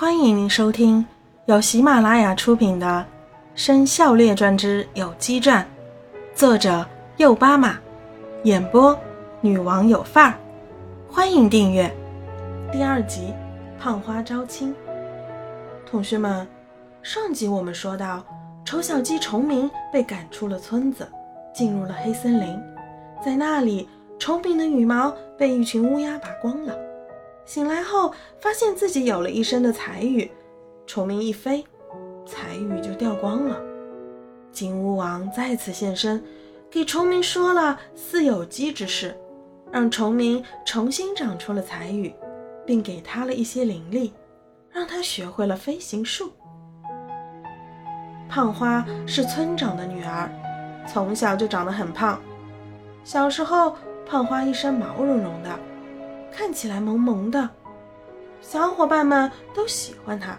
欢迎您收听由喜马拉雅出品的《生肖列传之有机传》，作者右巴马，演播女王有范儿。欢迎订阅第二集《胖花招亲》。同学们，上集我们说到，丑小鸡虫鸣被赶出了村子，进入了黑森林，在那里，虫鸣的羽毛被一群乌鸦拔光了。醒来后，发现自己有了一身的彩羽，虫鸣一飞，彩羽就掉光了。金乌王再次现身，给虫鸣说了饲有机之事，让虫鸣重新长出了彩羽，并给他了一些灵力，让他学会了飞行术。胖花是村长的女儿，从小就长得很胖。小时候，胖花一身毛茸茸的。看起来萌萌的，小伙伴们都喜欢它。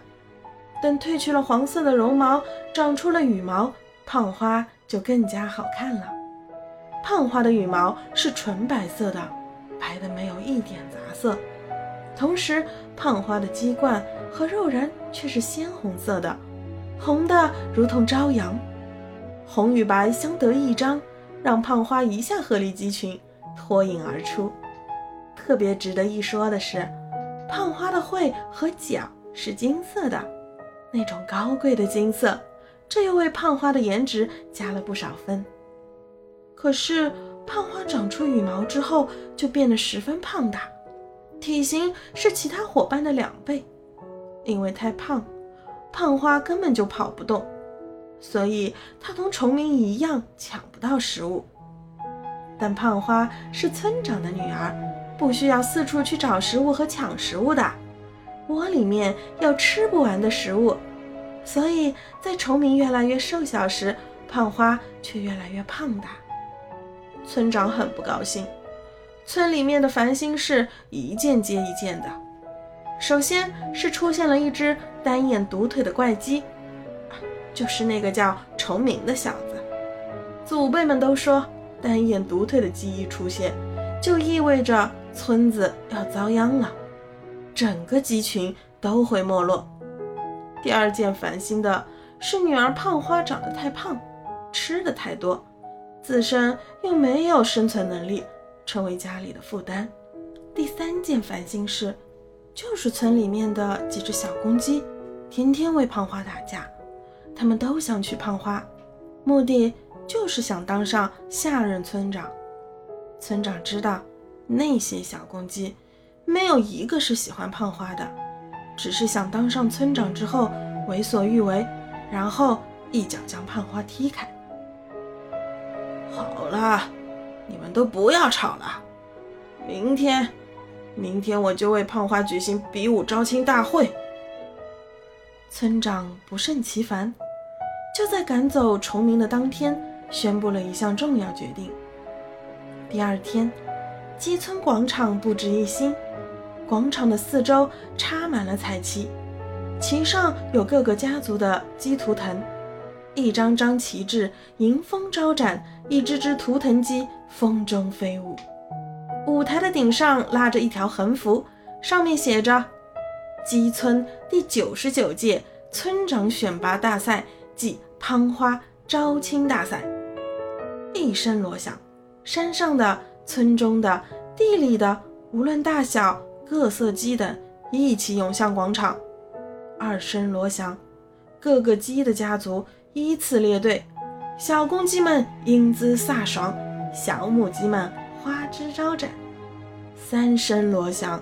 等褪去了黄色的绒毛，长出了羽毛，胖花就更加好看了。胖花的羽毛是纯白色的，白的没有一点杂色。同时，胖花的鸡冠和肉荏却是鲜红色的，红的如同朝阳。红与白相得益彰，让胖花一下鹤立鸡群，脱颖而出。特别值得一说的是，胖花的喙和脚是金色的，那种高贵的金色，这又为胖花的颜值加了不少分。可是，胖花长出羽毛之后就变得十分胖大，体型是其他伙伴的两倍。因为太胖，胖花根本就跑不动，所以它同虫鸣一样抢不到食物。但胖花是村长的女儿。不需要四处去找食物和抢食物的，窝里面有吃不完的食物，所以在虫鸣越来越瘦小时，胖花却越来越胖大。村长很不高兴，村里面的烦心事一件接一件的。首先是出现了一只单眼独腿的怪鸡，就是那个叫虫鸣的小子。祖辈们都说，单眼独腿的鸡一出现，就意味着。村子要遭殃了，整个鸡群都会没落。第二件烦心的是，女儿胖花长得太胖，吃的太多，自身又没有生存能力，成为家里的负担。第三件烦心事，就是村里面的几只小公鸡，天天为胖花打架，他们都想娶胖花，目的就是想当上下任村长。村长知道。那些小公鸡，没有一个是喜欢胖花的，只是想当上村长之后为所欲为，然后一脚将胖花踢开。好了，你们都不要吵了。明天，明天我就为胖花举行比武招亲大会。村长不胜其烦，就在赶走虫鸣的当天，宣布了一项重要决定。第二天。鸡村广场布置一新，广场的四周插满了彩旗，旗上有各个家族的鸡图腾，一张张旗帜迎风招展，一只只图腾鸡风中飞舞。舞台的顶上拉着一条横幅，上面写着“鸡村第九十九届村长选拔大赛暨胖花招亲大赛”。一声锣响，山上的。村中的、地里的，无论大小、各色鸡等，一起涌向广场。二声锣响，各个鸡的家族依次列队。小公鸡们英姿飒爽，小母鸡们花枝招展。三声锣响，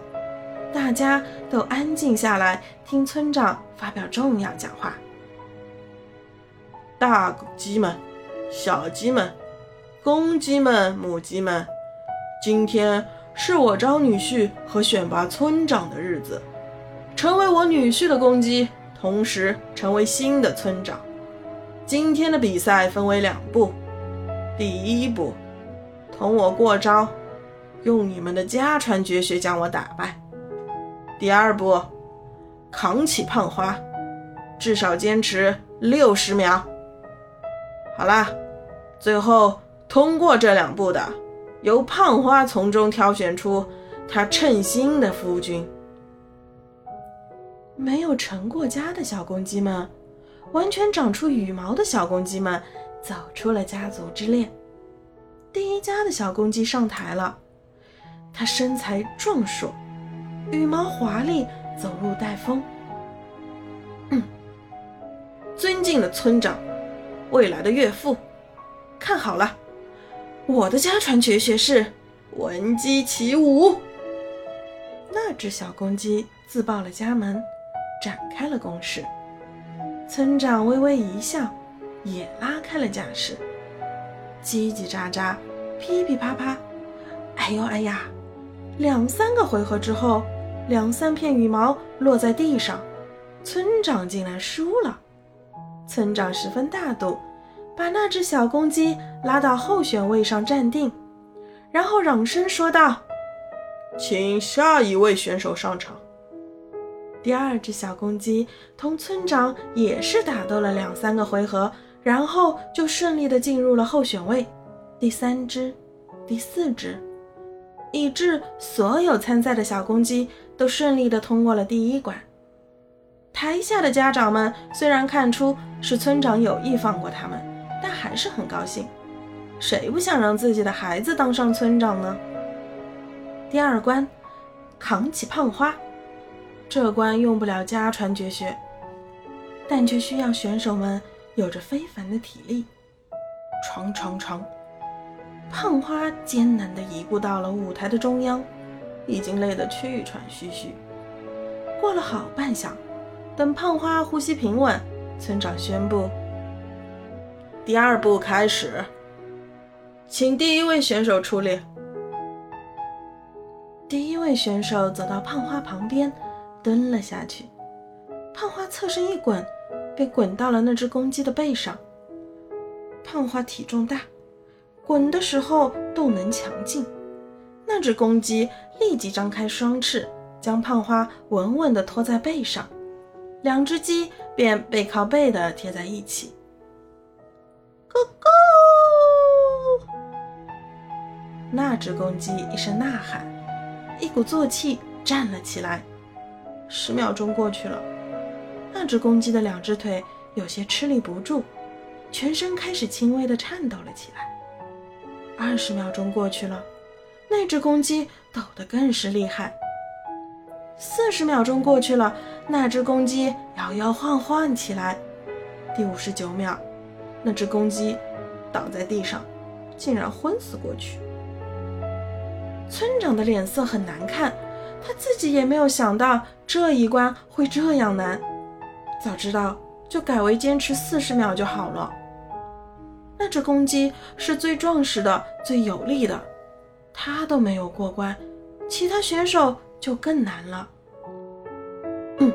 大家都安静下来，听村长发表重要讲话。大鸡们、小鸡们、公鸡们、母鸡们。今天是我招女婿和选拔村长的日子，成为我女婿的公鸡，同时成为新的村长。今天的比赛分为两步，第一步，同我过招，用你们的家传绝学将我打败；第二步，扛起胖花，至少坚持六十秒。好啦，最后通过这两步的。由胖花从中挑选出他称心的夫君。没有成过家的小公鸡们，完全长出羽毛的小公鸡们，走出了家族之列。第一家的小公鸡上台了，它身材壮硕，羽毛华丽，走路带风。嗯，尊敬的村长，未来的岳父，看好了，我的家传绝学是闻鸡起舞。那只小公鸡自报了家门。展开了攻势，村长微微一笑，也拉开了架势。叽叽喳喳，噼噼啪啪，哎呦哎呀！两三个回合之后，两三片羽毛落在地上，村长竟然输了。村长十分大度，把那只小公鸡拉到候选位上站定，然后嚷声说道：“请下一位选手上场。”第二只小公鸡同村长也是打斗了两三个回合，然后就顺利的进入了候选位。第三只、第四只，以致所有参赛的小公鸡都顺利的通过了第一关。台下的家长们虽然看出是村长有意放过他们，但还是很高兴。谁不想让自己的孩子当上村长呢？第二关，扛起胖花。这关用不了家传绝学，但却需要选手们有着非凡的体力。闯闯闯！胖花艰难地移步到了舞台的中央，已经累得气喘吁吁。过了好半晌，等胖花呼吸平稳，村长宣布：“第二步开始，请第一位选手出列。”第一位选手走到胖花旁边。蹲了下去，胖花侧身一滚，被滚到了那只公鸡的背上。胖花体重大，滚的时候动能强劲，那只公鸡立即张开双翅，将胖花稳稳地托在背上，两只鸡便背靠背地贴在一起。那只公鸡一声呐喊，一鼓作气站了起来。十秒钟过去了，那只公鸡的两只腿有些吃力不住，全身开始轻微的颤抖了起来。二十秒钟过去了，那只公鸡抖得更是厉害。四十秒钟过去了，那只公鸡摇摇晃晃起来。第五十九秒，那只公鸡倒在地上，竟然昏死过去。村长的脸色很难看。他自己也没有想到这一关会这样难，早知道就改为坚持四十秒就好了。那只公鸡是最壮实的、最有力的，它都没有过关，其他选手就更难了。嗯，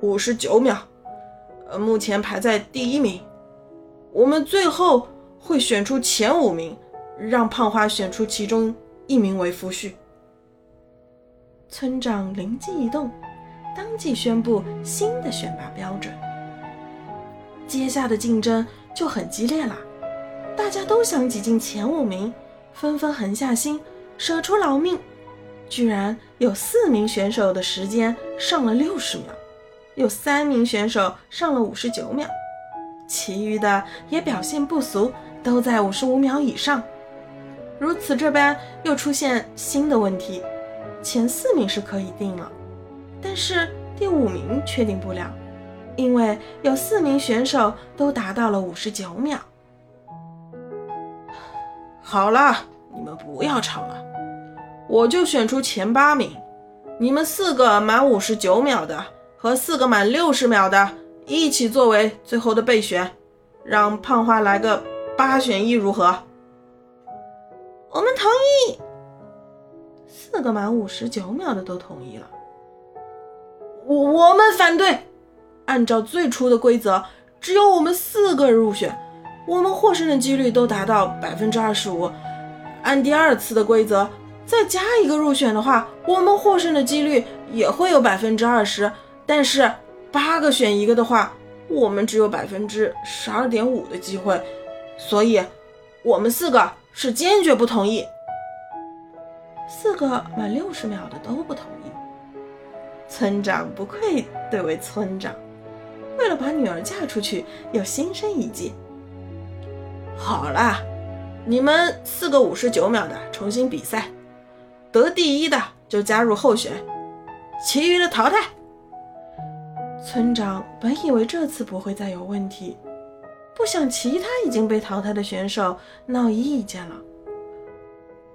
五十九秒，呃，目前排在第一名。我们最后会选出前五名，让胖花选出其中一名为夫婿。村长灵机一动，当即宣布新的选拔标准。接下的竞争就很激烈了，大家都想挤进前五名，纷纷狠下心，舍出老命。居然有四名选手的时间上了六十秒，有三名选手上了五十九秒，其余的也表现不俗，都在五十五秒以上。如此这般，又出现新的问题。前四名是可以定了，但是第五名确定不了，因为有四名选手都达到了五十九秒。好了，你们不要吵了，我就选出前八名，你们四个满五十九秒的和四个满六十秒的一起作为最后的备选，让胖花来个八选一如何？我们同意。四个满五十九秒的都同意了，我我们反对。按照最初的规则，只有我们四个入选，我们获胜的几率都达到百分之二十五。按第二次的规则，再加一个入选的话，我们获胜的几率也会有百分之二十。但是八个选一个的话，我们只有百分之十二点五的机会。所以，我们四个是坚决不同意。四个满六十秒的都不同意，村长不愧对为村长，为了把女儿嫁出去，又心生一计。好啦，你们四个五十九秒的重新比赛，得第一的就加入候选，其余的淘汰。村长本以为这次不会再有问题，不想其他已经被淘汰的选手闹意见了。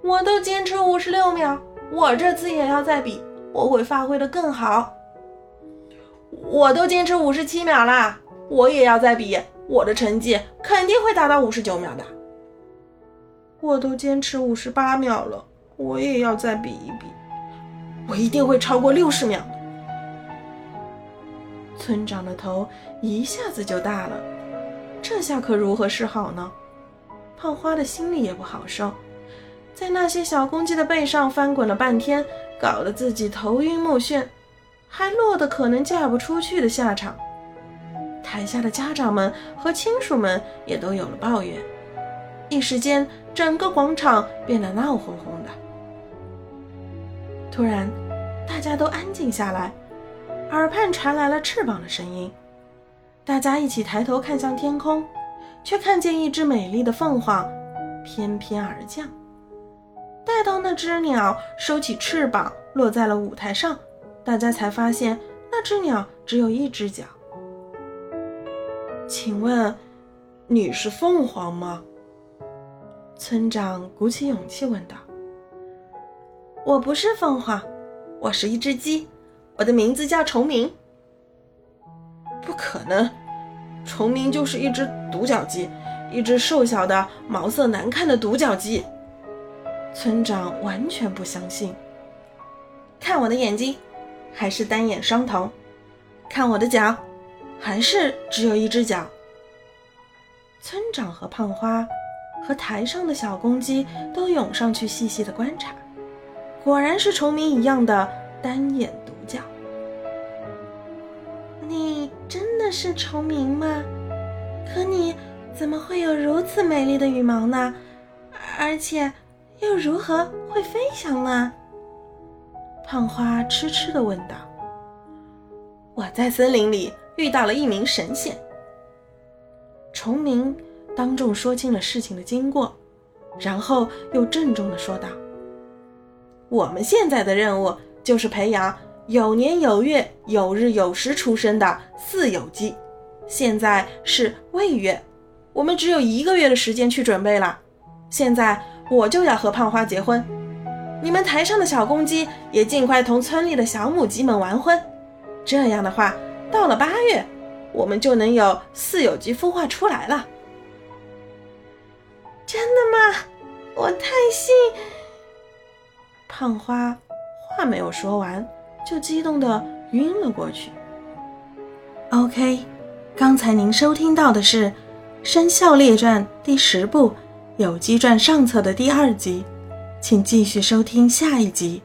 我都坚持五十六秒，我这次也要再比，我会发挥的更好。我都坚持五十七秒啦，我也要再比，我的成绩肯定会达到五十九秒的。我都坚持五十八秒了，我也要再比一比，我一定会超过六十秒。村长的头一下子就大了，这下可如何是好呢？胖花的心里也不好受，在那些小公鸡的背上翻滚了半天，搞得自己头晕目眩，还落得可能嫁不出去的下场。台下的家长们和亲属们也都有了抱怨，一时间整个广场变得闹哄哄的。突然，大家都安静下来。耳畔传来了翅膀的声音，大家一起抬头看向天空，却看见一只美丽的凤凰翩翩而降。待到那只鸟收起翅膀落在了舞台上，大家才发现那只鸟只有一只脚。请问，你是凤凰吗？村长鼓起勇气问道。我不是凤凰，我是一只鸡。我的名字叫崇明。不可能，崇明就是一只独角鸡，一只瘦小的、毛色难看的独角鸡。村长完全不相信。看我的眼睛，还是单眼双瞳；看我的脚，还是只有一只脚。村长和胖花和台上的小公鸡都涌上去细细的观察，果然是崇明一样的单眼。的是崇明吗？可你怎么会有如此美丽的羽毛呢？而且又如何会飞翔呢？胖花痴痴地问道。我在森林里遇到了一名神仙。崇明当众说清了事情的经过，然后又郑重地说道：“我们现在的任务就是培养。”有年有月有日有时出生的四有鸡，现在是未月，我们只有一个月的时间去准备了。现在我就要和胖花结婚，你们台上的小公鸡也尽快同村里的小母鸡们完婚。这样的话，到了八月，我们就能有四有鸡孵化出来了。真的吗？我太信。胖花话没有说完。就激动的晕了过去。OK，刚才您收听到的是《生肖列传》第十部《有机传》上册的第二集，请继续收听下一集。